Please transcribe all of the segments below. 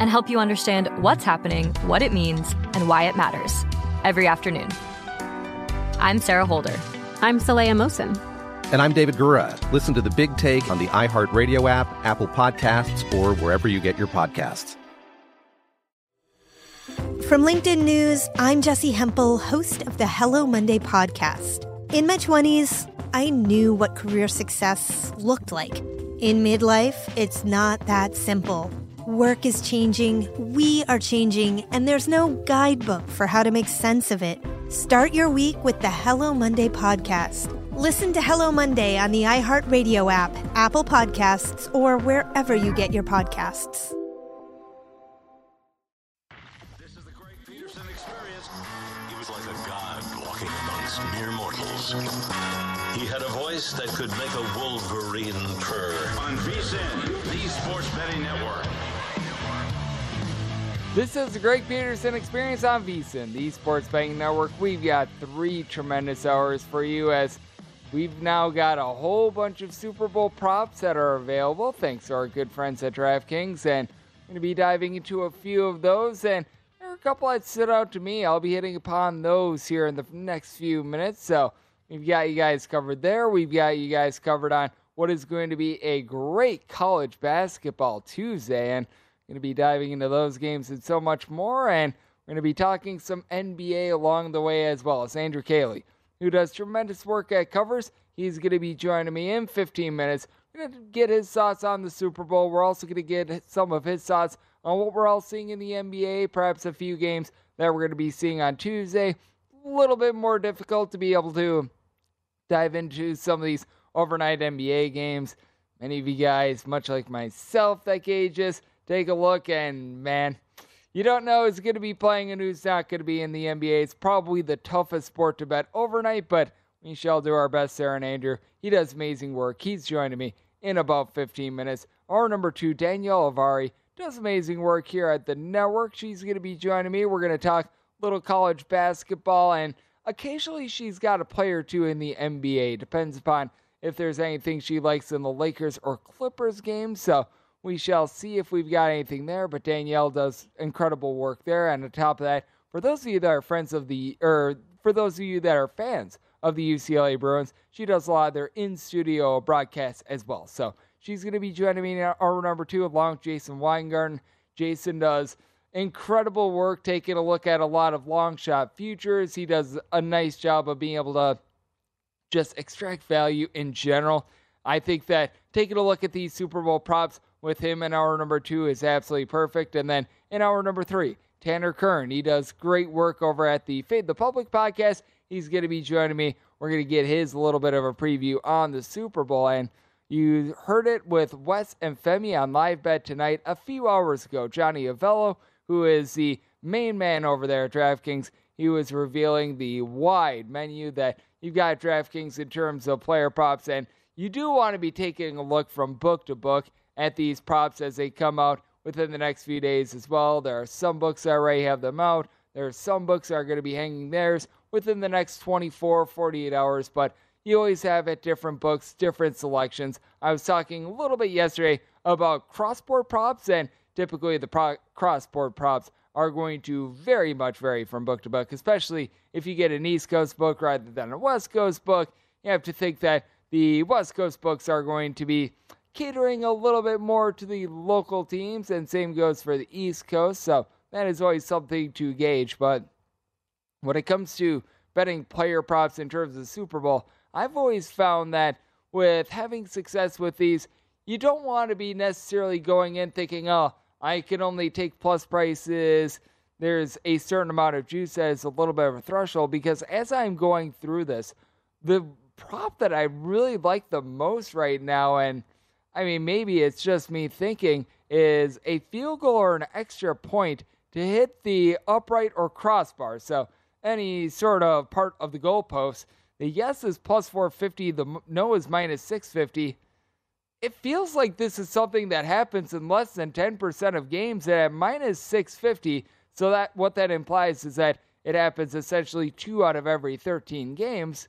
and help you understand what's happening, what it means, and why it matters every afternoon. I'm Sarah Holder. I'm Saleha Mohsin. And I'm David Gura. Listen to the big take on the iHeartRadio app, Apple Podcasts, or wherever you get your podcasts. From LinkedIn News, I'm Jessi Hempel, host of the Hello Monday podcast. In my 20s, I knew what career success looked like. In midlife, it's not that simple. Work is changing, we are changing, and there's no guidebook for how to make sense of it. Start your week with the Hello Monday podcast. Listen to Hello Monday on the iHeartRadio app, Apple Podcasts, or wherever you get your podcasts. This is the Greg Peterson experience. He was like a god walking amongst mere mortals. He had a voice that could make a wolverine purr. This is the Greg Peterson Experience on VSIN, the Sports Betting Network. We've got three tremendous hours for you as we've now got a whole bunch of Super Bowl props that are available thanks to our good friends at DraftKings. And I'm going to be diving into a few of those. And there are a couple that stood out to me. I'll be hitting upon those here in the next few minutes. So we've got you guys covered there. We've got you guys covered on what is going to be a great college basketball Tuesday. And going to be diving into those games and so much more. And we're going to be talking some NBA along the way as well as Andrew Caley, who does tremendous work at covers. He's going to be joining me in 15 minutes. We're going to get his thoughts on the Super Bowl. We're also going to get some of his thoughts on what we're all seeing in the NBA, perhaps a few games that we're going to be seeing on Tuesday. A little bit more difficult to be able to dive into some of these overnight NBA games. Many of you guys, much like myself, that gauges, take a look and man, you don't know who's going to be playing and who's not going to be in the NBA. It's probably the toughest sport to bet overnight, but we shall do our best, Sarah and Andrew. He does amazing work. He's joining me in about 15 minutes. Hour number two, Danielle Avari, does amazing work here at the network. She's going to be joining me. We're going to talk little college basketball, and occasionally she's got a player or two in the NBA. Depends upon if there's anything she likes in the Lakers or Clippers game. So we shall see if we've got anything there. But Danielle does incredible work there. And on top of that, for those of you that are friends of the, or for those of you that are fans of the UCLA Bruins, she does a lot of their in studio broadcasts as well. So she's going to be joining me in hour number two along with Jason Weingarten. Jason does incredible work taking a look at a lot of long shot futures. He does a nice job of being able to just extract value in general. I think that taking a look at these Super Bowl props with him in hour number two is absolutely perfect. And then in hour number three, Tanner Kern. He does great work over at the Fade the Public podcast. He's going to be joining me. We're going to get his little bit of a preview on the Super Bowl. And you heard it with Wes and Femi on live bet tonight a few hours ago. Johnny Avello, who is the main man over there at DraftKings, he was revealing the wide menu that you've got DraftKings in terms of player props. And you do want to be taking a look from book to book at these props as they come out within the next few days as well. There are some books that already have them out. There are some books that are going to be hanging theirs within the next 24, 48 hours. But you always have at different books, different selections. I was talking a little bit yesterday about crossboard props, and typically the pro- crossboard props are going to very much vary from book to book, especially if you get an East Coast book rather than a West Coast book. You have to think that the West Coast books are going to be catering a little bit more to the local teams, and same goes for the East Coast. So that is always something to gauge. But when it comes to betting player props in terms of the Super Bowl, I've always found that with having success with these, you don't want to be necessarily going in thinking, oh, I can only take plus prices. There's a certain amount of juice that is a little bit of a threshold because as I'm going through this, the prop that I really like the most right now, and I mean, maybe it's just me thinking, is a field goal or an extra point to hit the upright or crossbar. So any sort of part of the goalpost. The yes is plus 450, the no is minus 650. It feels like this is something that happens in less than 10% of games at minus 650. So that what that implies is that it happens essentially 2 out of every 13 games.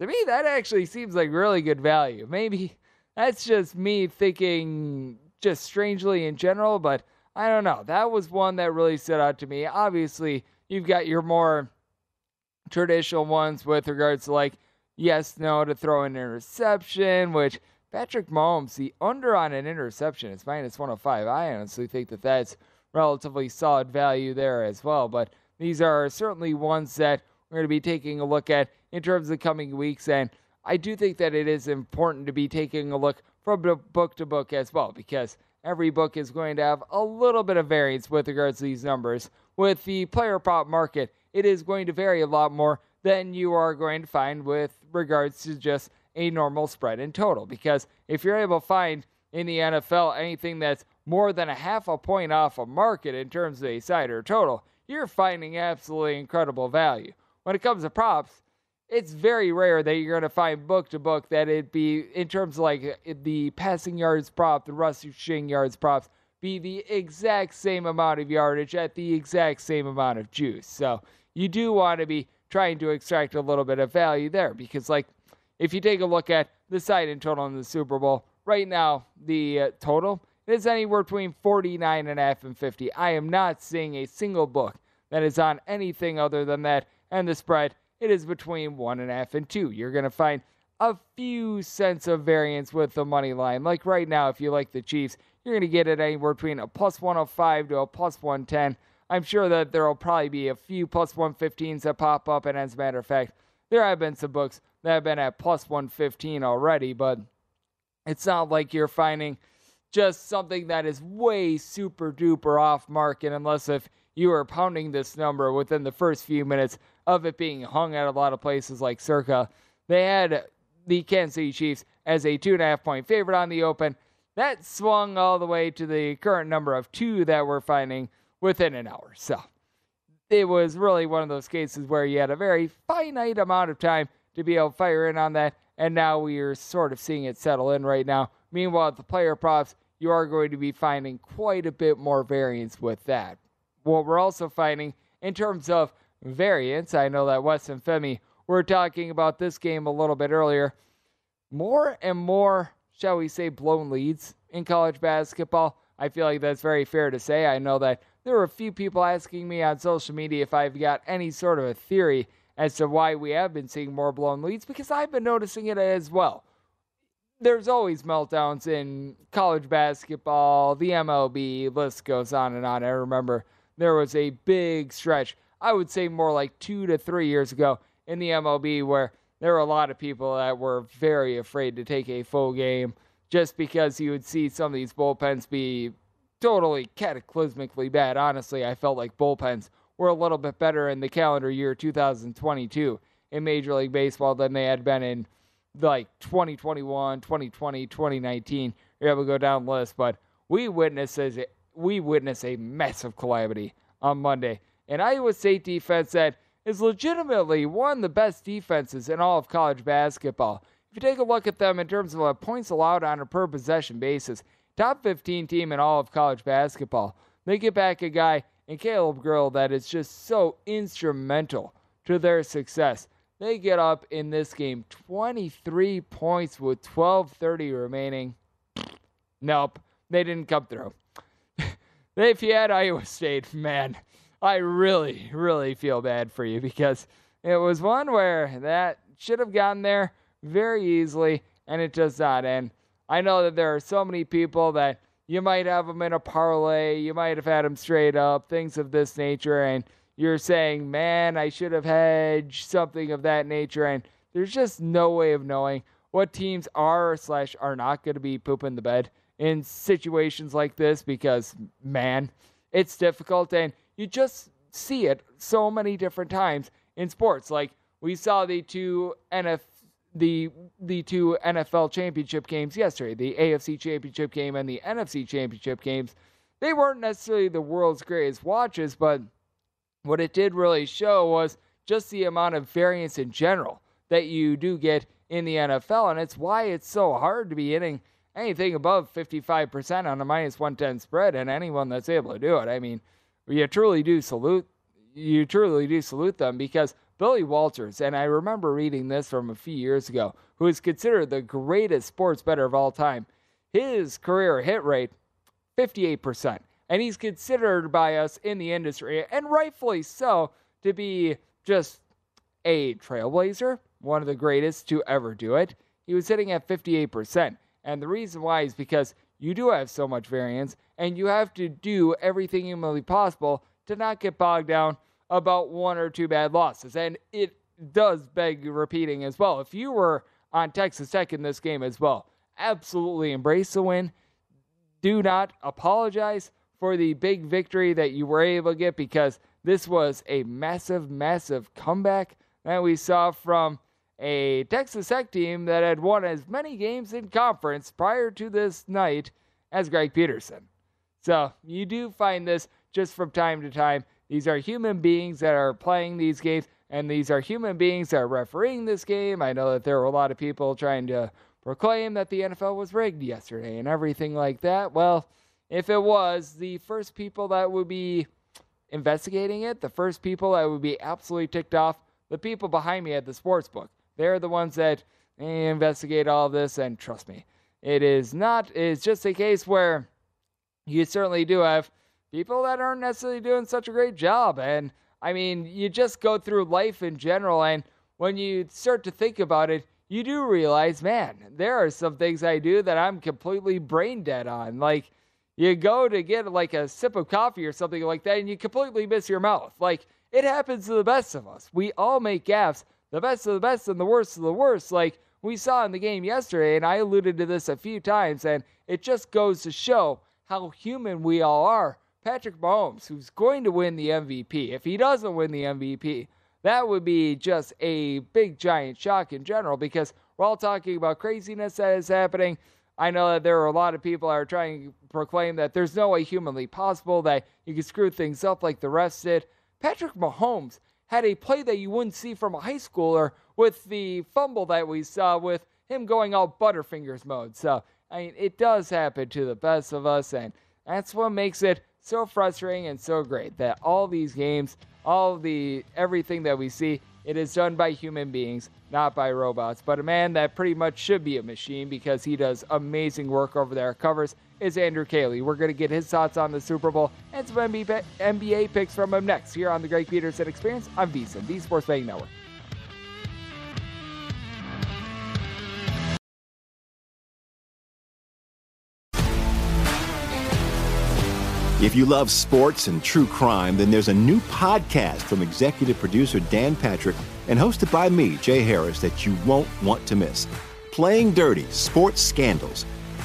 To me that actually seems like really good value. Maybe that's just me thinking just strangely in general, but I don't know. That was one that really stood out to me. Obviously, you've got your more traditional ones with regards to like yes, no to throw an interception, which Patrick Mahomes, the under on an interception is minus 105. I honestly think that that's relatively solid value there as well. But these are certainly ones that we're going to be taking a look at in terms of the coming weeks. And I do think that it is important to be taking a look from book to book as well because every book is going to have a little bit of variance with regards to these numbers. With the player prop market, it is going to vary a lot more than you are going to find with regards to just a normal spread in total. Because if you're able to find in the NFL anything that's more than a half a point off a market in terms of a side or total, you're finding absolutely incredible value. When it comes to props, it's very rare that you're going to find book to book that it be in terms of like the passing yards prop, the rushing yards props be the exact same amount of yardage at the exact same amount of juice. So you do want to be trying to extract a little bit of value there because like if you take a look at the side in total in the Super Bowl right now, the uh, total is anywhere between 49 and a half and 50. I am not seeing a single book that is on anything other than that, and the spread it is between one and a half and two. You're going to find a few cents of variance with the money line. Like right now, if you like the Chiefs, you're going to get it anywhere between a plus 105 to a plus 110. I'm sure that there will probably be a few plus 115s that pop up, and as a matter of fact, there have been some books that have been at plus 115 already, but it's not like you're finding just something that is way super duper off market unless if you are pounding this number within the first few minutes of it being hung at a lot of places like Circa. They had the Kansas City Chiefs as a two and a half point favorite on the open. That swung all the way to the current number of two that we're finding within an hour. So it was really one of those cases where you had a very finite amount of time to be able to fire in on that. And now we are sort of seeing it settle in right now. Meanwhile, the player props, you are going to be finding quite a bit more variance with that. What we're also finding in terms of variance, I know that Wes and Femi were talking about this game a little bit earlier. More and more, shall we say, blown leads in college basketball. I feel like that's very fair to say. I know that there were a few people asking me on social media if I've got any sort of a theory as to why we have been seeing more blown leads because I've been noticing it as well. There's always meltdowns in college basketball, the MLB, list goes on and on. I remember there was a big stretch, I would say more like two to three years ago in the MLB, where there were a lot of people that were very afraid to take a full game just because you would see some of these bullpens be totally cataclysmically bad. Honestly, I felt like bullpens were a little bit better in the calendar year 2022 in Major League Baseball than they had been in like 2021, 2020, 2019. You're able to go down the list, but we witnessed a, we witnessed a massive calamity on Monday. An Iowa State defense that is legitimately one of the best defenses in all of college basketball. If you take a look at them in terms of points allowed on a per possession basis, top 15 team in all of college basketball. They get back a guy in Caleb Grill that is just so instrumental to their success. They get up in this game 23 points with 12:30 remaining. Nope, they didn't come through. if you had Iowa State, man, I really, really feel bad for you because it was one where that should have gotten there very easily, and it does not. And I know that there are so many people that you might have them in a parlay, you might have had them straight up, things of this nature, and you're saying, man, I should have hedged something of that nature, and there's just no way of knowing what teams are slash are not going to be pooping the bed in situations like this because, man, it's difficult, and you just see it so many different times in sports. Like we saw the two NFL the the two NFL championship games yesterday, the AFC championship game and the NFC championship games. They weren't necessarily the world's greatest watches, but what it did really show was just the amount of variance in general that you do get in the NFL, and it's why it's so hard to be hitting anything above 55% on a minus 110 spread, and anyone that's able to do it. I mean, you truly do salute you truly do salute them because Billy Walters, and I remember reading this from a few years ago, who is considered the greatest sports bettor of all time. His career hit rate, 58%. And he's considered by us in the industry, and rightfully so, to be just a trailblazer, one of the greatest to ever do it. He was hitting at 58%. And the reason why is because you do have so much variance, and you have to do everything humanly possible to not get bogged down about one or two bad losses. And it does beg repeating as well. If you were on Texas Tech in this game as well, absolutely embrace the win. Do not apologize for the big victory that you were able to get because this was a massive, massive comeback that we saw from a Texas Tech team that had won as many games in conference prior to this night as Greg Peterson. So you do find this just from time to time these are human beings that are playing these games, and these are human beings that are refereeing this game. I know that there were a lot of people trying to proclaim that the NFL was rigged yesterday and everything like that. Well, if it was, the first people that would be investigating it, the first people that would be absolutely ticked off, the people behind me at the sports book. They're the ones that eh, investigate all this, and trust me, it is not, it's just a case where you certainly do have people that aren't necessarily doing such a great job. And I mean, you just go through life in general, and when you start to think about it, you do realize, man, there are some things I do that I'm completely brain dead on. Like, you go to get like a sip of coffee or something like that, and you completely miss your mouth. Like, it happens to the best of us. We all make gaffes, the best of the best and the worst of the worst. Like, we saw in the game yesterday, and I alluded to this a few times, and it just goes to show how human we all are Patrick Mahomes, who's going to win the MVP. If he doesn't win the MVP, that would be just a big giant shock in general because we're all talking about craziness that is happening. I know that there are a lot of people that are trying to proclaim that there's no way humanly possible that you can screw things up like the refs did. Patrick Mahomes had a play that you wouldn't see from a high schooler with the fumble that we saw with him going all Butterfingers mode. So, I mean, it does happen to the best of us, and that's what makes it so frustrating and so great that all these games, all the everything that we see, it is done by human beings, not by robots. But a man that pretty much should be a machine because he does amazing work over there. Covers is Andrew Caley. We're going to get his thoughts on the Super Bowl and some NBA picks from him next here on the Greg Peterson Experience on VSiN, the Sports Betting Network. If you love sports and true crime, then there's a new podcast from executive producer Dan Patrick and hosted by me, Jay Harris, that you won't want to miss. Playing Dirty Sports Scandals.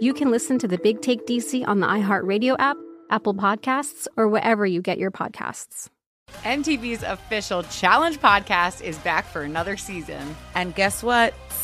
you can listen to the Big Take DC on the iHeartRadio app, Apple Podcasts, or wherever you get your podcasts. MTV's official Challenge podcast is back for another season. And guess what?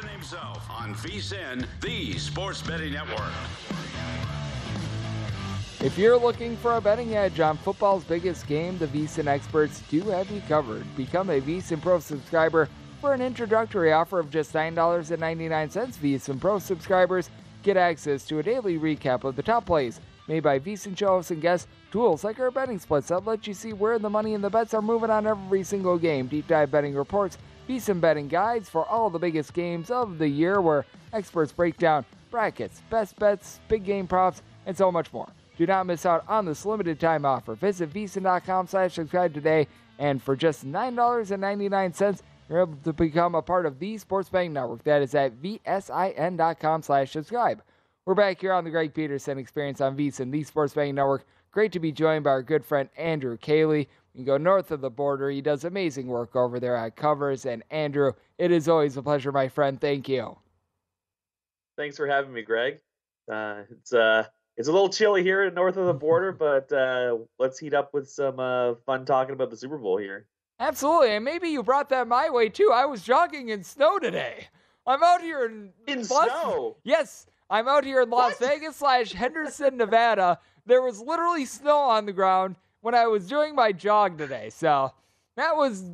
Himself on VSIN, the Sports Betting Network. If you're looking for a betting edge on football's biggest game, the VSIN experts do have you covered. Become a VSIN Pro subscriber for an introductory offer of just $9.99. VSIN Pro subscribers get access to a daily recap of the top plays made by VSIN shows and guests, tools like our betting splits that let you see where the money and the bets are moving on every single game, deep dive betting reports, VSIN betting guides for all the biggest games of the year where experts break down brackets, best bets, big game props, and so much more. Do not miss out on this limited time offer. Visit vsin.com slash subscribe today, and for just $9.99, you're able to become a part of the Sports Betting Network. That is at vsin.com slash subscribe. We're back here on the Greg Peterson Experience on VSIN, the Sports Betting Network. Great to be joined by our good friend Andrew Caley. You can go north of the border. He does amazing work over there at Covers. And Andrew, it is always a pleasure, my friend. Thank you. Thanks for having me, Greg. Uh, it's uh, it's a little chilly here north of the border, but uh, let's heat up with some uh, fun talking about the Super Bowl here. Absolutely, and maybe you brought that my way too. I was jogging in snow today. I'm out here in in Las- snow. Yes, I'm out here in Las Vegas slash Henderson, Nevada. There was literally snow on the ground when I was doing my jog today. So that was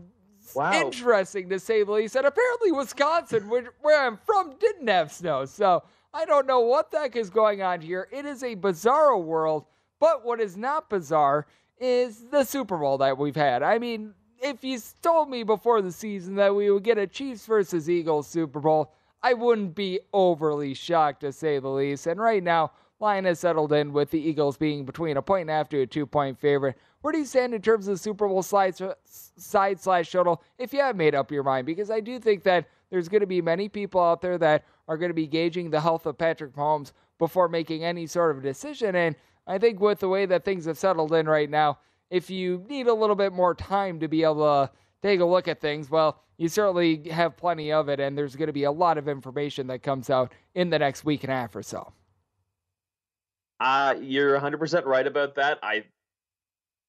Wow. interesting to say the least. And apparently, Wisconsin, where, where I'm from, didn't have snow. So I don't know what the heck is going on here. It is a bizarre world. But what is not bizarre is the Super Bowl that we've had. I mean, if you told me before the season that we would get a Chiefs versus Eagles Super Bowl, I wouldn't be overly shocked to say the least. And right now, line has settled in with the Eagles being between a point and a half to a two point favorite. Where do you stand in terms of the Super Bowl side, side slash shuttle if you have made up your mind? Because I do think that there's going to be many people out there that are going to be gauging the health of Patrick Mahomes before making any sort of decision. And I think with the way that things have settled in right now, if you need a little bit more time to be able to take a look at things, well, you certainly have plenty of it, and there's going to be a lot of information that comes out in the next week and a half or so. Uh, you're 100% right about that. I'm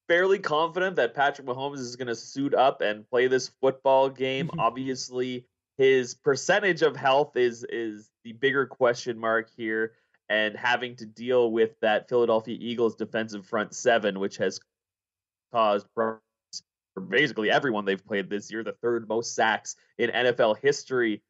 fairly confident that Patrick Mahomes is going to suit up and play this football game. Obviously, his percentage of health is is the bigger question mark here, and having to deal with that Philadelphia Eagles defensive front seven, which has caused problems for basically everyone they've played this year, the third most sacks in NFL history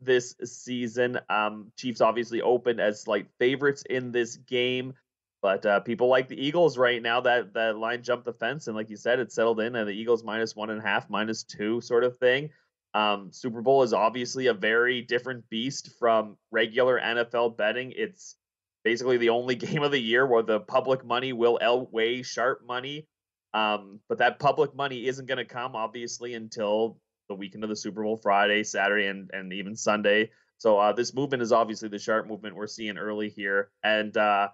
this season. Um, Chiefs obviously open as slight favorites in this game. But uh, people like the Eagles right now. That that line jumped the fence, and like you said, it settled in, and the Eagles minus one and a half, minus two, sort of thing. Um, Super Bowl is obviously a very different beast from regular NFL betting. It's basically the only game of the year where the public money will outweigh sharp money. Um, but that public money isn't going to come obviously until the weekend of the Super Bowl, Friday, Saturday, and and even Sunday. So uh, this movement is obviously the sharp movement we're seeing early here, and uh,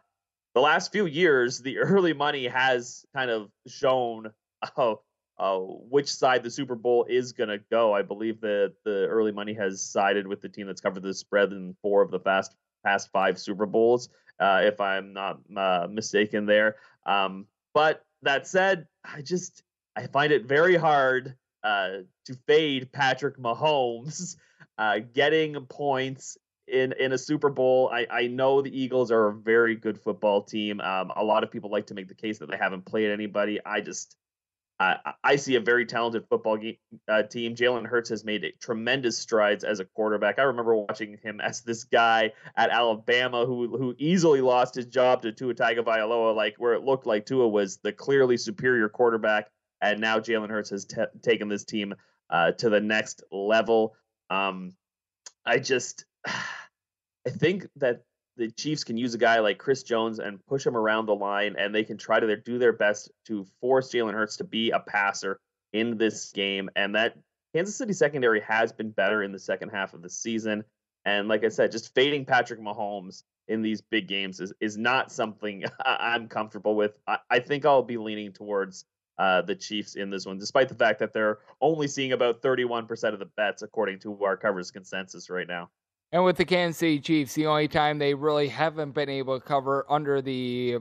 the last few years, the early money has kind of shown uh, uh, which side the Super Bowl is going to go. I believe that the early money has sided with the team that's covered the spread in four of the past past five Super Bowls, uh, if I'm not uh, mistaken there. Um, but that said, I just I find it very hard uh, to fade Patrick Mahomes. Uh, getting points in in a Super Bowl. I, I know the Eagles are a very good football team. Um, a lot of people like to make the case that they haven't played anybody. I just uh, I see a very talented football game, uh, team. Jalen Hurts has made tremendous strides as a quarterback. I remember watching him as this guy at Alabama who who easily lost his job to Tua Tagovailoa, like where it looked like Tua was the clearly superior quarterback, and now Jalen Hurts has t- taken this team uh, to the next level. Um, I just I think that the Chiefs can use a guy like Chris Jones and push him around the line, and they can try to do their best to force Jalen Hurts to be a passer in this game. And that Kansas City secondary has been better in the second half of the season. And like I said, just fading Patrick Mahomes in these big games is, is not something I'm comfortable with. I, I think I'll be leaning towards uh, the Chiefs in this one, despite the fact that they're only seeing about 31% of the bets, according to our Covers consensus right now. And with the Kansas City Chiefs, the only time they really haven't been able to cover under the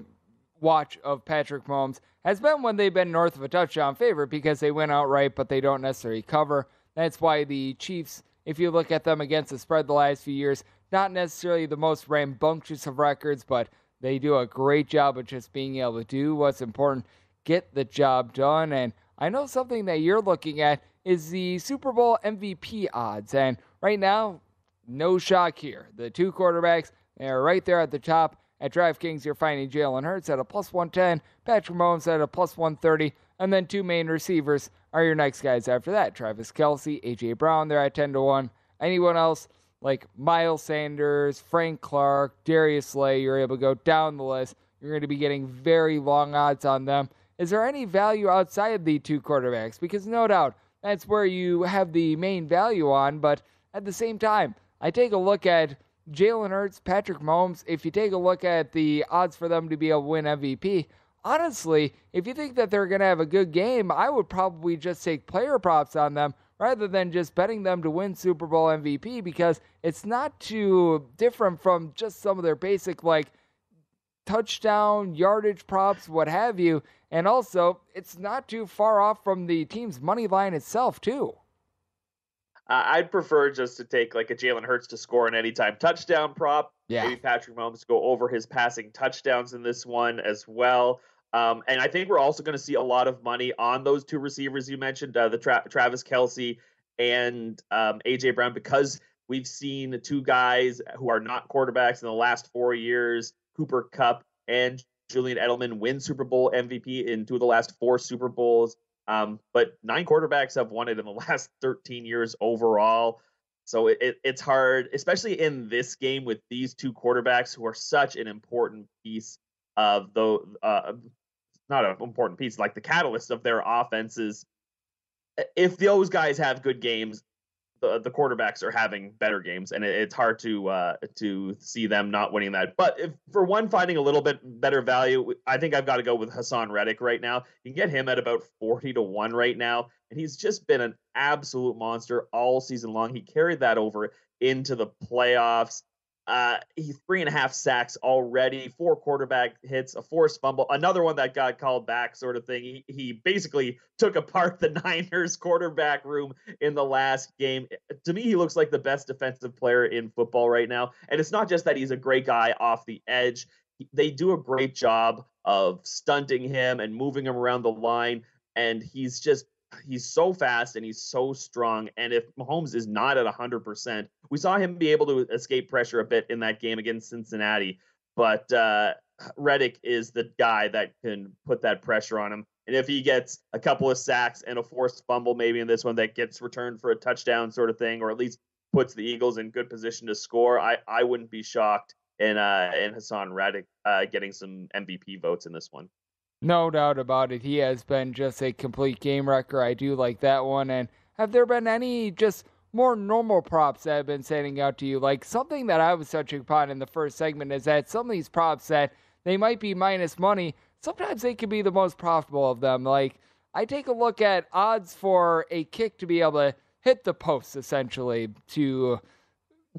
watch of Patrick Mahomes has been when they've been north of a touchdown favorite because they went outright, but they don't necessarily cover. That's why the Chiefs, if you look at them against the spread the last few years, not necessarily the most rambunctious of records, but they do a great job of just being able to do what's important, get the job done. And I know something that you're looking at is the Super Bowl MVP odds. And right now, no shock here. The two quarterbacks, they are right there at the top. At DraftKings, you're finding Jalen Hurts at a plus 110, Patrick Mahomes at a plus 130, and then two main receivers are your next guys after that. Travis Kelce, A.J. Brown, they're at 10 to 1. Anyone else like Miles Sanders, Frank Clark, Darius Slay, you're able to go down the list. You're going to be getting very long odds on them. Is there any value outside the two quarterbacks? Because no doubt that's where you have the main value on, but at the same time, I take a look at Jalen Hurts, Patrick Mahomes. If you take a look at the odds for them to be able to win MVP, honestly, if you think that they're going to have a good game, I would probably just take player props on them rather than just betting them to win Super Bowl MVP because it's not too different from just some of their basic, like, touchdown, yardage props, what have you. And also, it's not too far off from the team's money line itself, too. Uh, I'd prefer just to take like a Jalen Hurts to score an anytime touchdown prop. Yeah. Maybe Patrick Mahomes go over his passing touchdowns in this one as well. Um, and I think we're also going to see a lot of money on those two receivers you mentioned, uh, the Tra- Travis Kelce and um, AJ Brown, because we've seen two guys who are not quarterbacks in the last four years, Cooper Kupp and Julian Edelman, win Super Bowl MVP in two of the last four Super Bowls. Um, but nine quarterbacks have won it in the last 13 years overall. So it, it, it's hard, especially in this game with these two quarterbacks who are such an important piece of the, uh, not an important piece, like the catalyst of their offenses. If those guys have good games, the, the quarterbacks are having better games, and it, it's hard to uh, to see them not winning that. But if for one finding a little bit better value, I think I've got to go with Haason Reddick right now. You can get him at about forty to one right now, and he's just been an absolute monster all season long. He carried that over into the playoffs. Uh, he's three and a half sacks already, four quarterback hits, a forced fumble, another one that got called back, sort of thing. He, he basically took apart the Niners quarterback room in the last game. To me, he looks like the best defensive player in football right now. And it's not just that he's a great guy off the edge, they do a great job of stunting him and moving him around the line. And he's just he's so fast and he's so strong. And if Mahomes is not at 100%, we saw him be able to escape pressure a bit in that game against Cincinnati. But uh, Reddick is the guy that can put that pressure on him. And if he gets a couple of sacks and a forced fumble, maybe in this one that gets returned for a touchdown sort of thing, or at least puts the Eagles in good position to score, I, I wouldn't be shocked in uh, in Haason Reddick uh, getting some MVP votes in this one. No doubt about it. He has been just a complete game wrecker. I do like that one. And have there been any just more normal props that have been standing out to you? Like something that I was touching upon in the first segment is that some of these props that they might be minus money, sometimes they can be the most profitable of them. Like I take a look at odds for a kick to be able to hit the post essentially to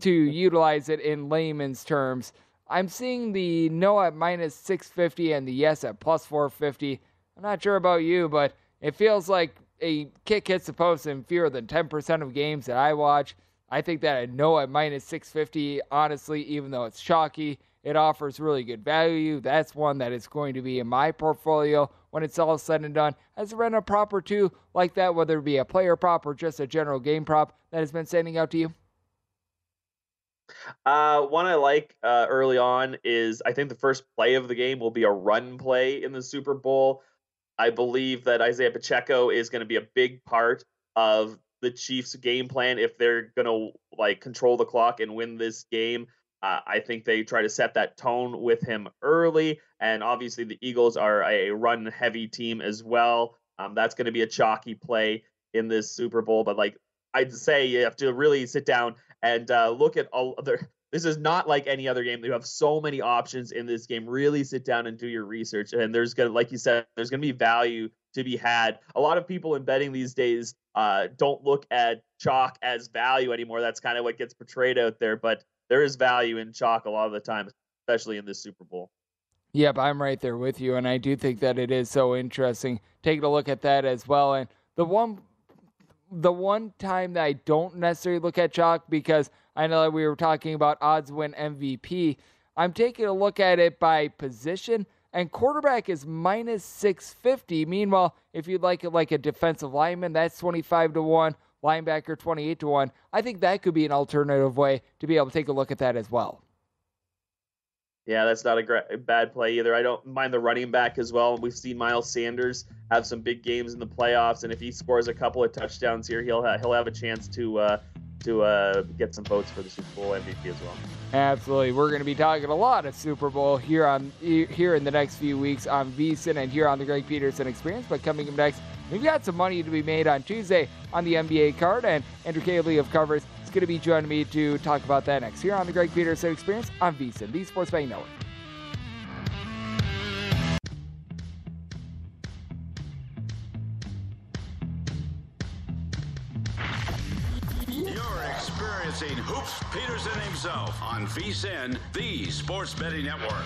to utilize it in layman's terms. I'm seeing the no at minus 650 and the yes at plus 450. I'm not sure about you, but it feels like a kick hits the post in fewer than 10% of games that I watch. I think that a no at minus 650, honestly, even though it's chalky, it offers really good value. That's one that is going to be in my portfolio when it's all said and done. Has there been a prop or two like that, whether it be a player prop or just a general game prop that has been standing out to you? Uh, one I like uh, early on is I think the first play of the game will be a run play in the Super Bowl. I believe that Isaiah Pacheco is going to be a big part of the Chiefs' game plan if they're going to like control the clock and win this game. Uh, I think they try to set that tone with him early, and obviously the Eagles are a run-heavy team as well. Um, that's going to be a chalky play in this Super Bowl, but like I'd say you have to really sit down and uh, look at all other. This is not like any other game. You have so many options in this game. Really sit down and do your research. And there's gonna, like you said, there's gonna be value to be had. A lot of people in betting these days uh, don't look at chalk as value anymore. That's kind of what gets portrayed out there. But there is value in chalk a lot of the time, especially in this Super Bowl. Yep, I'm right there with you, and I do think that it is so interesting. Taking a look at that as well, and the one the one time that I don't necessarily look at chalk because I know that we were talking about odds win MVP. I'm taking a look at it by position, and quarterback is minus 650. Meanwhile, if you'd like it like a defensive lineman, that's 25 to 1, linebacker 28 to 1. I think that could be an alternative way to be able to take a look at that as well. Yeah, that's not a great, bad play either. I don't mind the running back as well. We've seen Miles Sanders have some big games in the playoffs, and if he scores a couple of touchdowns here, he'll ha- he'll have a chance to uh, to uh, get some votes for the Super Bowl MVP as well. Absolutely, we're going to be talking a lot of Super Bowl here on here in the next few weeks on VSIN and here on the Greg Peterson Experience. But coming up next, we've got some money to be made on Tuesday on the NBA card, and Andrew Caley of Covers going to be joining me to talk about that next here on the Greg Peterson Experience on VSIN, the Sports Betting Network. You're experiencing Hoops Peterson himself on VSIN, the Sports Betting Network.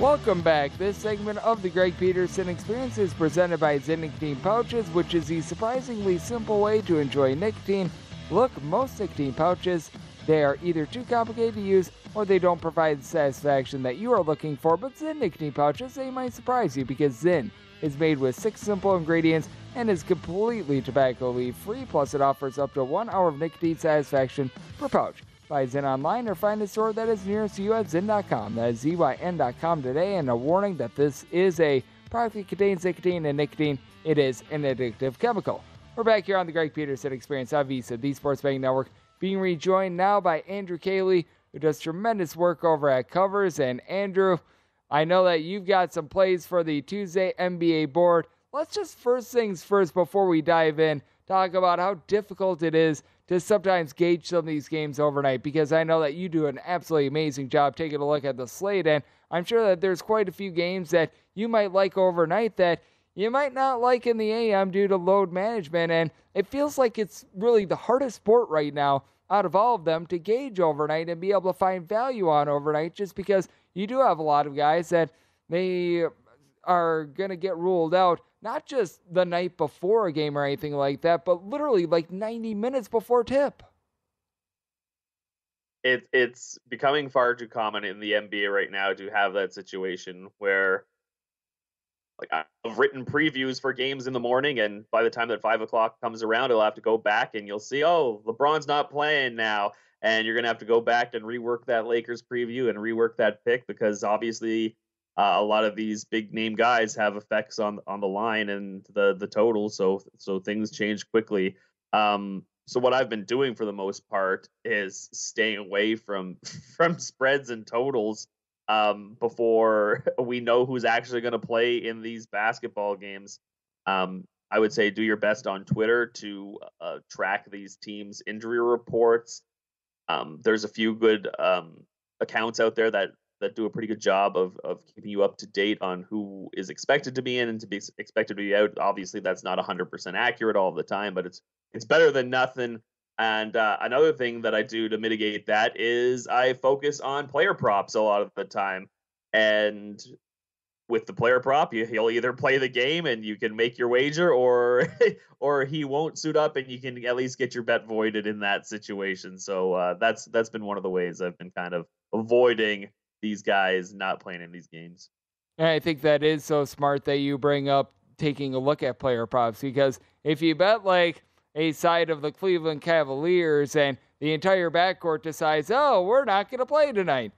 Welcome back. This segment of the Greg Peterson Experience is presented by Zyn Nicotine Pouches, which is the surprisingly simple way to enjoy nicotine. Look, most nicotine pouches, they are either too complicated to use or they don't provide the satisfaction that you are looking for. But Zyn Nicotine Pouches, they might surprise you because Zyn is made with six simple ingredients and is completely tobacco leaf free. Plus, it offers up to one hour of nicotine satisfaction per pouch. Buy Zyn online or find a store that is nearest to you at Zyn.com. That is ZYN.com today. And a warning that this is a product that contains nicotine, and nicotine, it is an addictive chemical. We're back here on the Greg Peterson Experience on VSIN, the Sports Betting Network, being rejoined now by Andrew Caley, who does tremendous work over at Covers. And Andrew, I know that you've got some plays for the Tuesday NBA board. let's just first things first before we dive in, talk about how difficult it is to sometimes gauge some of these games overnight because I know that you do an absolutely amazing job taking a look at the slate, and I'm sure that there's quite a few games that you might like overnight that you might not like in the AM due to load management, and it feels like it's really the hardest sport right now out of all of them to gauge overnight and be able to find value on overnight just because you do have a lot of guys that they are going to get ruled out not just the night before a game or anything like that, but literally like 90 minutes before tip. It, it's becoming far too common in the NBA right now to have that situation where like I've written previews for games in the morning, and by the time that five o'clock comes around, I'll have to go back and you'll see, oh, LeBron's not playing now, and you're gonna have to go back and rework that Lakers preview and rework that pick because obviously uh, a lot of these big name guys have effects on on the line and the the total, so so things change quickly. Um, so what I've been doing for the most part is staying away from from spreads and totals um, before we know who's actually going to play in these basketball games. Um, I would say do your best on Twitter to uh, track these teams' injury reports. Um, there's a few good um, accounts out there that that do a pretty good job of of keeping you up to date on who is expected to be in and to be expected to be out. Obviously, that's not 100% accurate all the time, but it's it's better than nothing. And uh, another thing that I do to mitigate that is I focus on player props a lot of the time. And with the player prop, you, he'll either play the game and you can make your wager, or or he won't suit up and you can at least get your bet voided in that situation. So uh, that's that's been one of the ways I've been kind of avoiding these guys not playing in these games. And I think that is so smart that you bring up taking a look at player props because if you bet like a side of the Cleveland Cavaliers and the entire backcourt decides, oh, we're not going to play tonight.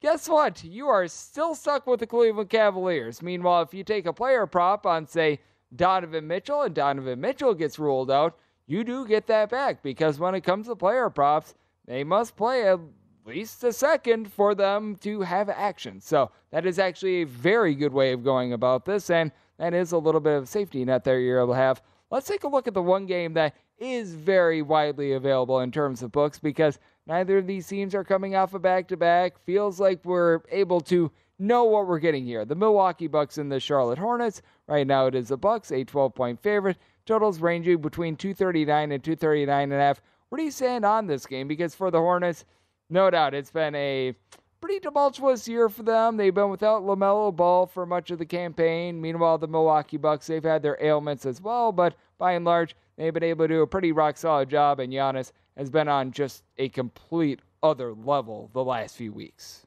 Guess what? You are still stuck with the Cleveland Cavaliers. Meanwhile, if you take a player prop on, say, Donovan Mitchell and Donovan Mitchell gets ruled out, you do get that back because when it comes to player props, they must play at least a second for them to have action. So that is actually a very good way of going about this, and that is a little bit of safety net there you're able to have Let's take a look at the one game that is very widely available in terms of books because neither of these teams are coming off a back to back. Feels like we're able to know what we're getting here. The Milwaukee Bucks and the Charlotte Hornets. Right now it is the Bucks, a 12 point favorite. Totals ranging between 239 and 239 and a half. Where do you saying on this game? Because for the Hornets, no doubt it's been a pretty tumultuous year for them. They've been without LaMelo Ball for much of the campaign. Meanwhile, the Milwaukee Bucks, they've had their ailments as well, but by and large, they've been able to do a pretty rock solid job, and Giannis has been on just a complete other level the last few weeks.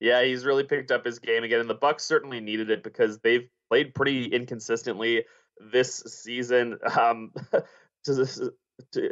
Yeah, he's really picked up his game again, and the Bucks certainly needed it because they've played pretty inconsistently this season. Um,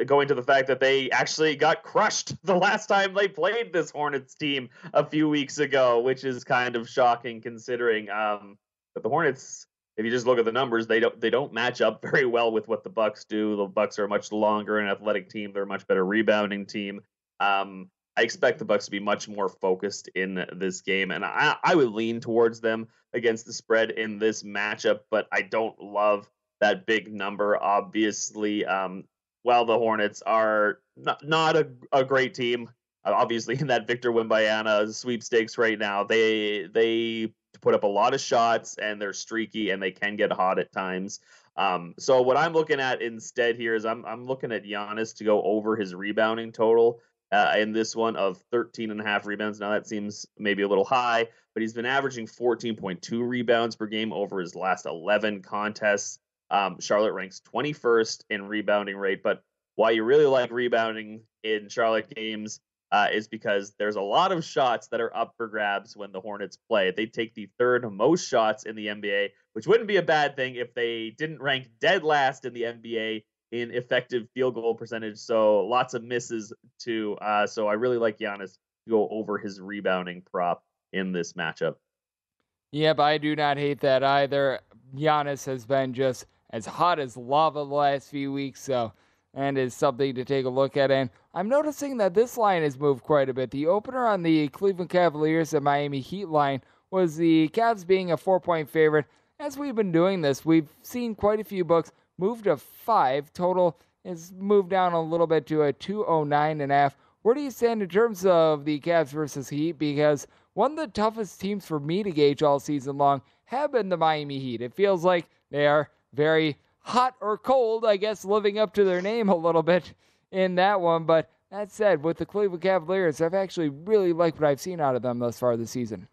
going to the fact that they actually got crushed the last time they played this Hornets team a few weeks ago, which is kind of shocking considering. Um, but the Hornets, if you just look at the numbers, they don't they don't match up very well with what the Bucks do. The Bucks are a much longer and athletic team. They're a much better rebounding team. Um, I expect the Bucks to be much more focused in this game, and I, I would lean towards them against the spread in this matchup. But I don't love that big number. Obviously, um, while the Hornets are not, not a, a great team, obviously in that Victor Wembanyama sweepstakes right now, they they put up a lot of shots and they're streaky and they can get hot at times. Um, so what I'm looking at instead here is I'm I'm looking at Giannis to go over his rebounding total uh, in this one of 13 and a half rebounds. Now that seems maybe a little high, but he's been averaging 14.2 rebounds per game over his last 11 contests. Um, Charlotte ranks 21st in rebounding rate, but why you really like rebounding in Charlotte games uh, is because there's a lot of shots that are up for grabs when the Hornets play. They take the third most shots in the NBA, which wouldn't be a bad thing if they didn't rank dead last in the NBA in effective field goal percentage. So lots of misses too. Uh, so I really like Giannis to go over his rebounding prop in this matchup. But I do not hate that either. Giannis has been just as hot as lava the last few weeks, so and is something to take a look at. And I'm noticing that this line has moved quite a bit. The opener on the Cleveland Cavaliers and Miami Heat line was the Cavs being a four point favorite, as we've been doing this, we've seen quite a few books move to five. Total has moved down a little bit to a 209 and a half. Where do you stand in terms of the Cavs versus Heat? Because one of the toughest teams for me to gauge all season long have been the Miami Heat. It feels like they are very hot or cold, I guess, living up to their name a little bit in that one. But that said, with the Cleveland Cavaliers, I've actually really liked what I've seen out of them thus far this season.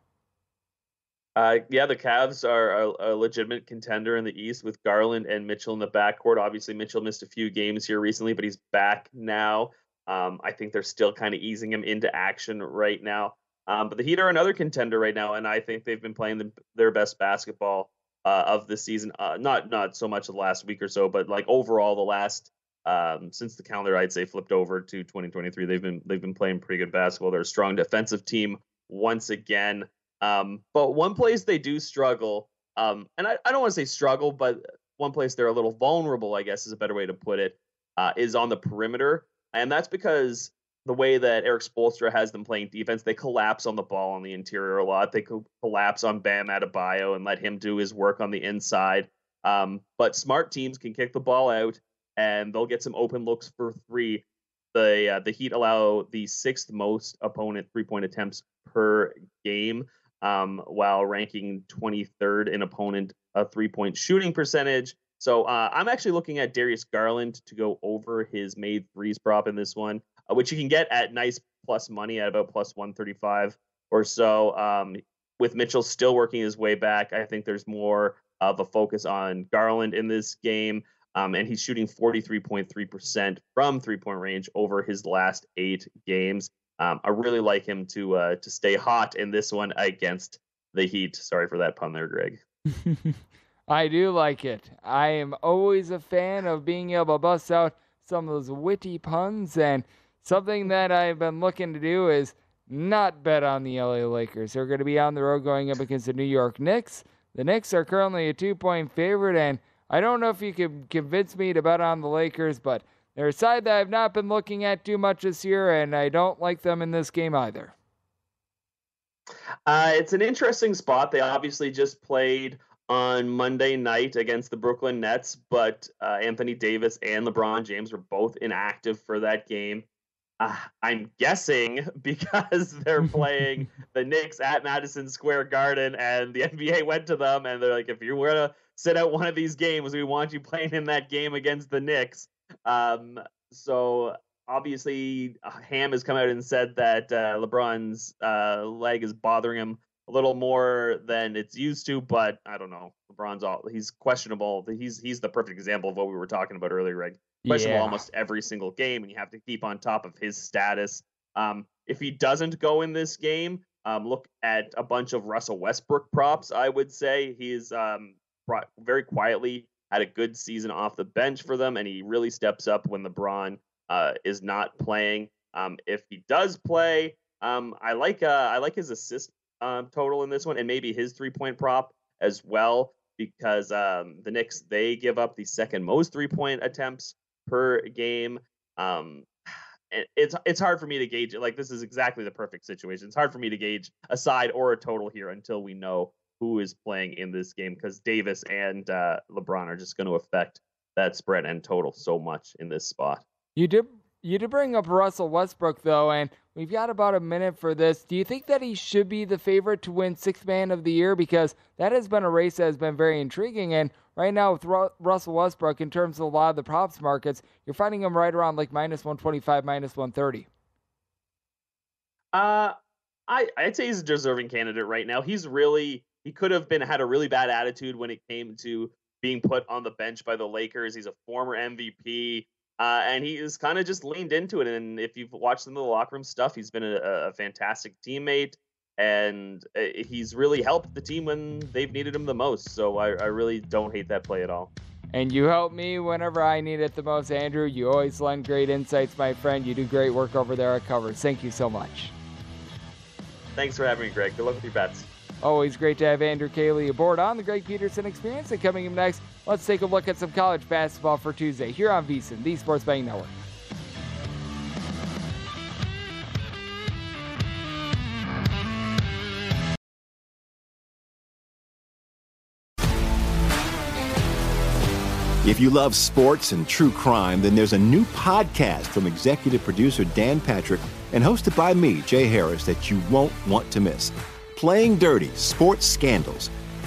Uh, yeah, the Cavs are a, a, legitimate contender in the East with Garland and Mitchell in the backcourt. Obviously, Mitchell missed a few games here recently, but he's back now. Um, I think they're still kind of easing him into action right now. Um, but the Heat are another contender right now, and I think they've been playing the, their best basketball uh, of the season. Uh, not not so much the last week or so, but like overall the last um, since the calendar I'd say flipped over to 2023. They've been they've been playing pretty good basketball. They're a strong defensive team once again. Um, but one place they do struggle, um, and I, I don't want to say struggle, but one place they're a little vulnerable, I guess is a better way to put it, uh, is on the perimeter. And that's because the way that Erik Spoelstra has them playing defense, they collapse on the ball on the interior a lot. They collapse on Bam Adebayo and let him do his work on the inside. Um, but smart teams can kick the ball out and they'll get some open looks for three. The uh, the Heat allow the sixth most opponent three point attempts per game, um, while ranking 23rd in opponent a three point shooting percentage. So uh, I'm actually looking at Darius Garland to go over his made threes prop in this one, uh, which you can get at nice plus money at about plus 135 or so. Um, with Mitchell still working his way back, I think there's more of a focus on Garland in this game. Um, and he's shooting 43.3% from three point range over his last eight games. Um, I really like him to uh, to stay hot in this one against the Heat. Sorry for that pun there, Greg. I do like it. I am always a fan of being able to bust out some of those witty puns, and something that I've been looking to do is not bet on the LA Lakers. They're going to be on the road going up against the New York Knicks. The Knicks are currently a two point favorite, and I don't know if you can convince me to bet on the Lakers, but they're a side that I've not been looking at too much this year, and I don't like them in this game either. Uh, it's an interesting spot. They obviously just played on Monday night against the Brooklyn Nets, but uh, Anthony Davis and LeBron James were both inactive for that game. Uh, I'm guessing because they're playing the Knicks at Madison Square Garden, and the NBA went to them and they're like, if you were to sit out one of these games, we want you playing in that game against the Knicks. Um, so obviously, uh, Ham has come out and said that uh, LeBron's uh, leg is bothering him a little more than it's used to, but I don't know. LeBron's all he's questionable. He's he's the perfect example of what we were talking about earlier, Greg. Questionable yeah. almost every single game, and you have to keep on top of his status. Um, if he doesn't go in this game, um, look at a bunch of Russell Westbrook props. I would say he's um, very quietly had a good season off the bench for them, and he really steps up when LeBron uh, is not playing. Um, if he does play, um, I like uh, I like his assist um, total in this one, and maybe his three point prop as well, because um, the Knicks they give up the second most three point attempts per game. Um, it's it's hard for me to gauge it. Like this is exactly the perfect situation. It's hard for me to gauge a side or a total here until we know who is playing in this game because Davis and uh, LeBron are just going to affect that spread and total so much in this spot. You did you did bring up Russell Westbrook though, and we've got about a minute for this. Do you think that he should be the favorite to win Sixth Man of the Year because that has been a race that has been very intriguing and right now with Ru- Russell Westbrook in terms of a lot of the props markets, you're finding him right around like minus 125, minus 130. Uh, I I'd say he's a deserving candidate right now. He's really he could have been had a really bad attitude when it came to being put on the bench by the Lakers. He's a former MVP. Uh, and he has kind of just leaned into it. And if you've watched some of the locker room stuff, he's been a, a fantastic teammate and uh, he's really helped the team when they've needed him the most. So I, I really don't hate that play at all. And you help me whenever I need it the most, Andrew. You always lend great insights, my friend. You do great work over there at Covers. Thank you so much. Thanks for having me, Greg. Good luck with your bets. Always great to have Andrew Caley aboard on the Greg Peterson Experience. And coming up next, let's take a look at some college basketball for Tuesday here on VSiN, the Sports Betting Network. If you love sports and true crime, then there's a new podcast from executive producer Dan Patrick and hosted by me, Jay Harris, that you won't want to miss. Playing Dirty Sports Scandals.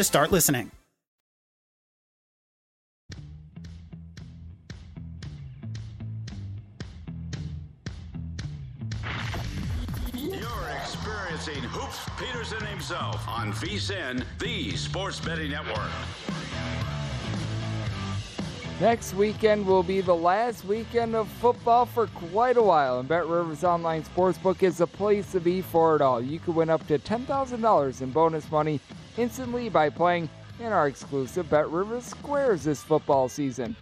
to start listening. You're experiencing Hoops Peterson himself on VSIN, the sports betting network. Next weekend will be the last weekend of football for quite a while, and Bet Rivers Online Sportsbook is the place to be for it all. You could win up to $10,000 in bonus money instantly by playing in our exclusive Bet Rivers Squares this football season.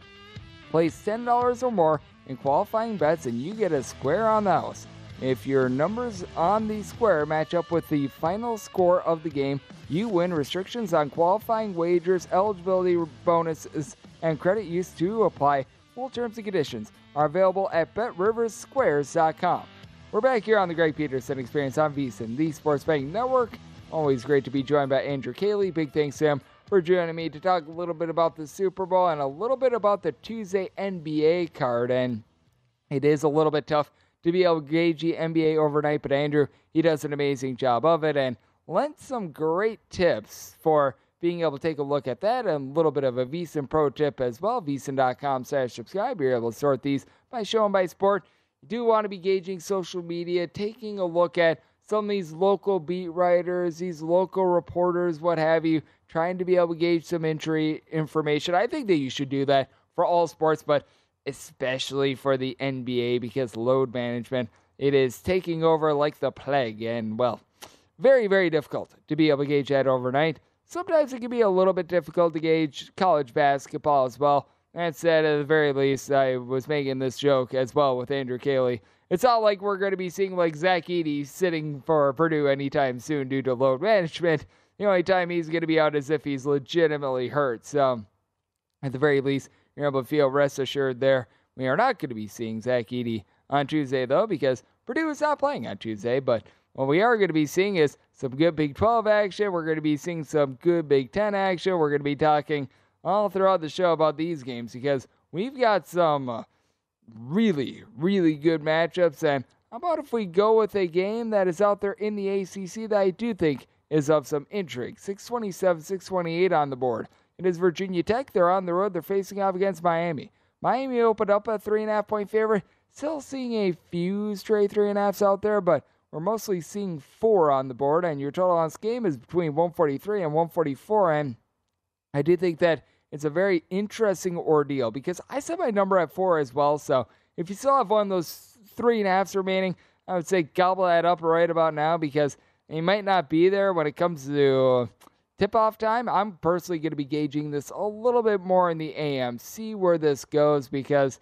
Place $10 or more in qualifying bets, and you get a square on the house. If your numbers on the square match up with the final score of the game, you win restrictions on qualifying wagers, eligibility bonuses, and credit use to apply. Full terms and conditions are available at betriversquares.com. We're back here on the Greg Peterson Experience on VSIN, the Sports Betting Network. Always great to be joined by Andrew Caley. Big thanks to him for joining me to talk a little bit about the Super Bowl and a little bit about the Tuesday NBA card. And it is a little bit tough to be able to gauge the NBA overnight, but Andrew, he does an amazing job of it and lent some great tips for being able to take a look at that and a little bit of a VSIN pro tip as well. VSIN.com slash subscribe. You're able to sort these by show and by sport. You do want to be gauging social media, taking a look at some of these local beat writers, these local reporters, what have you, trying to be able to gauge some entry information. I think that you should do that for all sports, but especially for the NBA because load management, it is taking over like the plague. And well, very, very difficult to be able to gauge that overnight. Sometimes it can be a little bit difficult to gauge college basketball as well. That said, at the very least, I was making this joke as well with Andrew Caley it's not like we're going to be seeing like Zach Edey sitting for Purdue anytime soon due to load management. The only time he's going to be out is if he's legitimately hurt. So, at the very least, you're able to feel rest assured there. We are not going to be seeing Zach Edey on Tuesday, though, because Purdue is not playing on Tuesday. But what we are going to be seeing is some good Big 12 action. We're going to be seeing some good Big 10 action. We're going to be talking all throughout the show about these games because we've got some. Uh, really, really good matchups. And how about if we go with a game that is out there in the ACC that I do think is of some intrigue? 627, 628 on the board. It is Virginia Tech. They're on the road. They're facing off against Miami. Miami opened up a three and a half point favorite. Still seeing a few stray three and a halfs out there, but we're mostly seeing four on the board. And your total on this game is between 143 and 144. And I do think that it's a very interesting ordeal because I set my number at four as well. So if you still have one of those three and a halfs remaining, I would say gobble that up right about now because he might not be there when it comes to tip off time. I'm personally going to be gauging this a little bit more in the AM, see where this goes because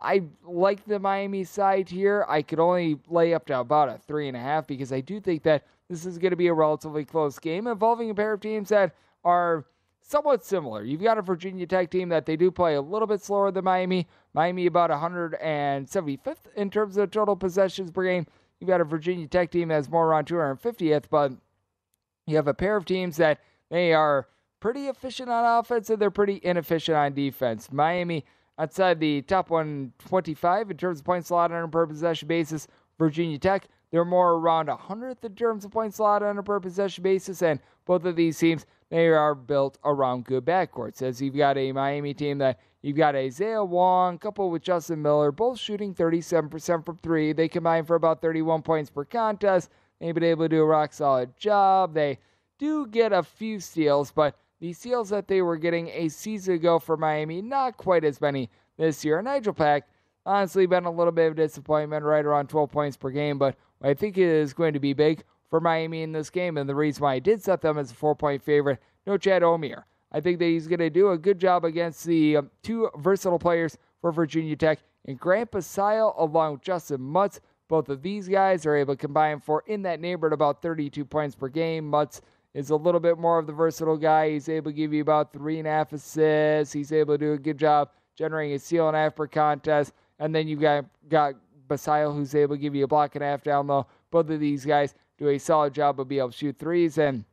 I like the Miami side here. I could only lay up to about a three and a half because I do think that this is going to be a relatively close game involving a pair of teams that are somewhat similar. You've got a Virginia Tech team that they do play a little bit slower than Miami. Miami about 175th in terms of total possessions per game. You've got a Virginia Tech team that's more around 250th, but you have a pair of teams that they are pretty efficient on offense and they're pretty inefficient on defense. Miami outside the top 125 in terms of points allowed on a per possession basis. Virginia Tech, they're more around 100th in terms of points allowed on a per possession basis, and both of these teams they are built around good backcourts. As you've got a Miami team that you've got Isaiah Wong coupled with Justin Miller, both shooting 37% from three. They combine for about 31 points per contest. They've been able to do a rock solid job. They do get a few steals, but the seals that they were getting a season ago for Miami, not quite as many this year. Nigel Pack, honestly, been a little bit of a disappointment, right around 12 points per game, but I think it is going to be big for Miami in this game. And the reason why I did set them as a four point favorite, Norchad Omier. I think that he's going to do a good job against the um, two versatile players for Virginia Tech and Grant Basile along with Justyn Mutts. Both of these guys are able to combine for in that neighborhood about 32 points per game. Mutts is a little bit more of the versatile guy. He's able to give you about three and a half assists. He's able to do a good job generating a steal and a half per contest. And then you got got Basile who's able to give you a block and a half down low. Both of these guys do a solid job of being able to shoot threes. And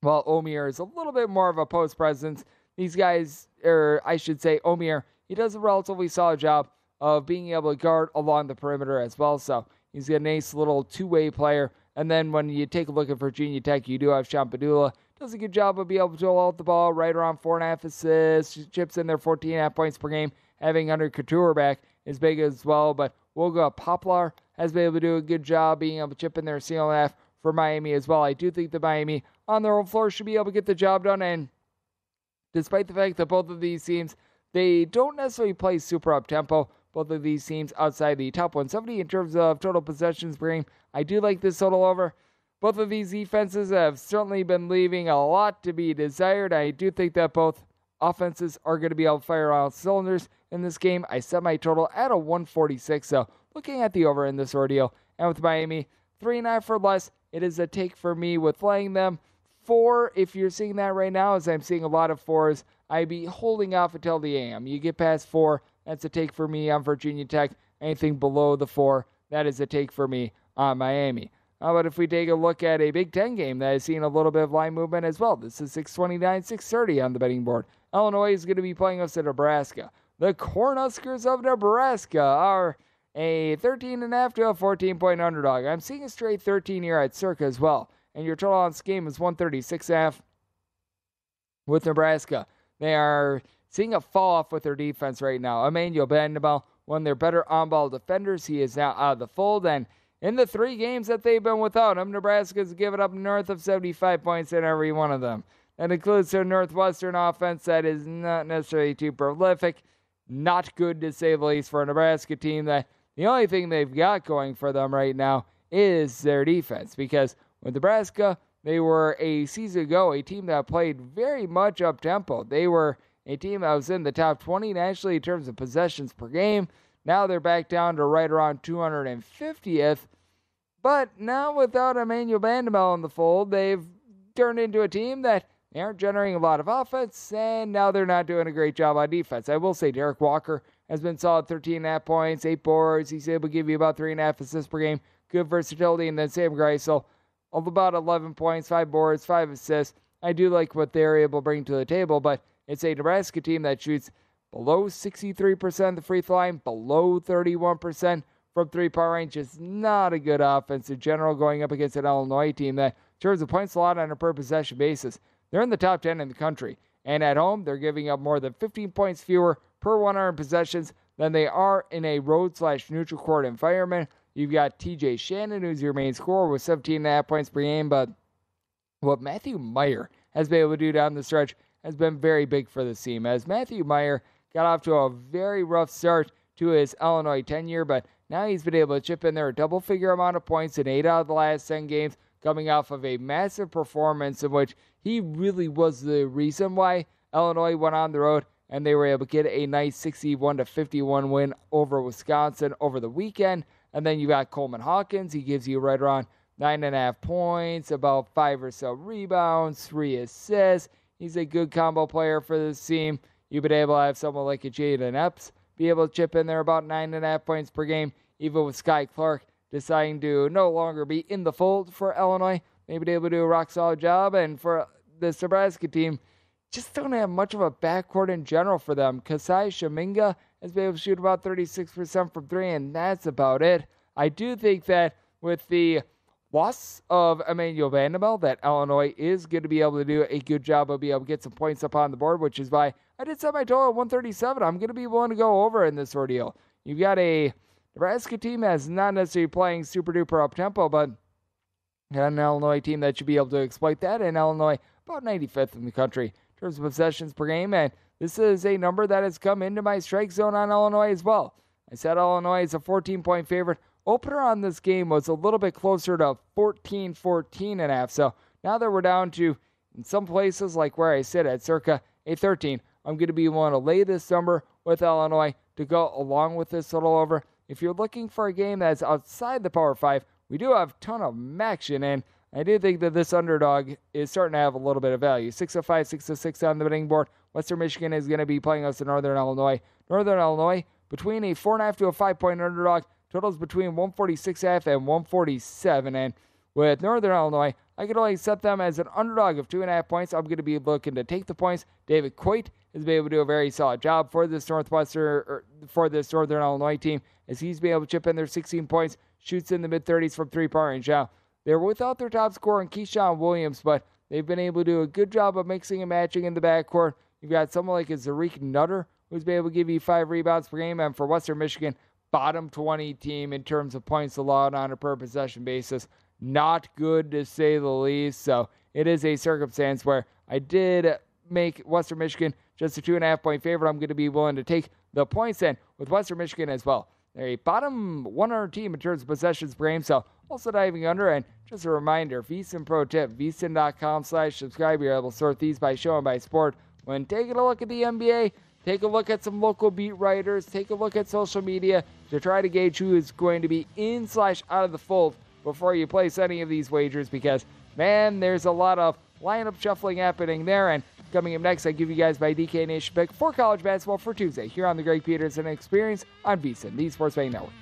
while Omier is a little bit more of a post presence, these guys, or I should say, Omier, he does a relatively solid job of being able to guard along the perimeter as well. So he's a nice little two way player. And then when you take a look at Virginia Tech, you do have Sean Pedulla. Does a good job of being able to hold the ball right around four and a half assists, chips in there 14 and a half points per game. Having Hunter Cattoor back is big as well. But Wooga Poplar has been able to do a good job being able to chip in their seal and a half for Miami as well. I do think the Miami on their own floor should be able to get the job done. And despite the fact that both of these teams, they don't necessarily play super up tempo, both of these teams outside the top 170 in terms of total possessions per game. I do like this total over. Both of these defenses have certainly been leaving a lot to be desired. I do think that both offenses are going to be able to fire all cylinders in this game. I set my total at a 146. So looking at the over in this ordeal, and with Miami, three and a half or less, it is a take for me with laying them. Four, if you're seeing that right now, as I'm seeing a lot of fours, I'd be holding off until the AM. You get past four, that's a take for me on Virginia Tech. Anything below the four, that is a take for me on Miami. How about if we take a look at a Big Ten game that has seen a little bit of line movement as well? This is 629, 630 on the betting board. Illinois is going to be playing us at Nebraska. The Cornhuskers of Nebraska are a 13.5 to a 14 point underdog. I'm seeing a straight 13 here at Circa as well. And your total on this game is 136.5 with Nebraska. They are seeing a fall off with their defense right now. Emmanuel Bandoumel, one of their better on ball defenders, he is now out of the fold. And in the three games that they've been without him, Nebraska's given up north of 75 points in every one of them. That includes their Northwestern offense that is not necessarily too prolific. Not good to say the least for a Nebraska team that the only thing they've got going for them right now is their defense because with Nebraska, they were a season ago a team that played very much up tempo. They were a team that was in the top 20 nationally in terms of possessions per game. Now they're back down to right around 250th. But now without Emmanuel Bandoumel in the fold, they've turned into a team that they aren't generating a lot of offense, and now they're not doing a great job on defense. I will say Derek Walker has been solid 13 and a half points, eight boards. He's able to give you about three and a half assists per game. Good versatility. And then Sam Griesel of about 11 points, five boards, five assists. I do like what they're able to bring to the table, but it's a Nebraska team that shoots below 63% of the free throw line, below 31% from three point range. Is not a good offense in general going up against an Illinois team that, in terms points a lot on a per possession basis, they're in the top 10 in the country. And at home, they're giving up more than 15 points fewer per 100 possessions than they are in a road slash neutral court environment. You've got TJ Shannon, who's your main scorer with 17.5 points per game. But what Matthew Mayer has been able to do down the stretch has been very big for the team. As Matthew Mayer got off to a very rough start to his Illinois tenure, but now he's been able to chip in there a double figure amount of points in eight out of the last 10 games, coming off of a massive performance in which he really was the reason why Illinois went on the road and they were able to get a nice 61 to 51 win over Wisconsin over the weekend. And then you got Coleman Hawkins. He gives you right around nine and a half points, about five or so rebounds, three assists. He's a good combo player for this team. You've been able to have someone like a Jayden Epps be able to chip in there about nine and a half points per game, even with Skyy Clark deciding to no longer be in the fold for Illinois. Maybe be able to do a rock solid job. And for this Nebraska team, just don't have much of a backcourt in general for them. Kasai Shaminga has been able to shoot about 36% from three, and that's about it. I do think that with the loss of Emmanuel Bandoumel, that Illinois is going to be able to do a good job of being able to get some points up on the board, which is why I did set my total at 137. I'm going to be willing to go over in this ordeal. You've got a Nebraska team that's not necessarily playing super duper up tempo, but an Illinois team that should be able to exploit that, and Illinois about 95th in the country terms of possessions per game. And this is a number that has come into my strike zone on Illinois as well. I said Illinois is a 14 point favorite. Opener on this game was a little bit closer to 14, 14 and a half. So now that we're down to, in some places like where I sit at circa a 13, I'm going to be willing to lay this number with Illinois to go along with this little over. If you're looking for a game that's outside the Power 5, we do have a ton of action, and I do think that this underdog is starting to have a little bit of value. 605, 606 on the betting board. Western Michigan is going to be playing us in Northern Illinois. Northern Illinois, between a 4.5 to a 5 point underdog, totals between 146.5 and 147. And with Northern Illinois, I could only set them as an underdog of 2.5 points. I'm going to be looking to take the points. David Coit has been able to do a very solid job for this Northwestern, or for this Northern Illinois team, as he's been able to chip in their 16 points, shoots in the mid 30s from three point range. Now, they're without their top scorer Keyshawn Williams, but they've been able to do a good job of mixing and matching in the backcourt. You've got someone like Zarek Nutter who's been able to give you five rebounds per game, and for Western Michigan, bottom 20 team in terms of points allowed on a per possession basis. Not good to say the least. So it is a circumstance where I did make Western Michigan just a two and a half point favorite. I'm going to be willing to take the points in with Western Michigan as well. They're a bottom 100 team in terms of possessions per game. So also diving under. And just a reminder, VSiN Pro Tip, VSiN.com slash subscribe. You're able to sort these by show and by sport. When taking a look at the NBA, take a look at some local beat writers, take a look at social media to try to gauge who is going to be in slash out of the fold before you place any of these wagers because, man, there's a lot of lineup shuffling happening there. And coming up next, I give you guys my DK Nation pick for college basketball for Tuesday here on the Greg Peterson Experience on VSiN, the Sports Betting Network.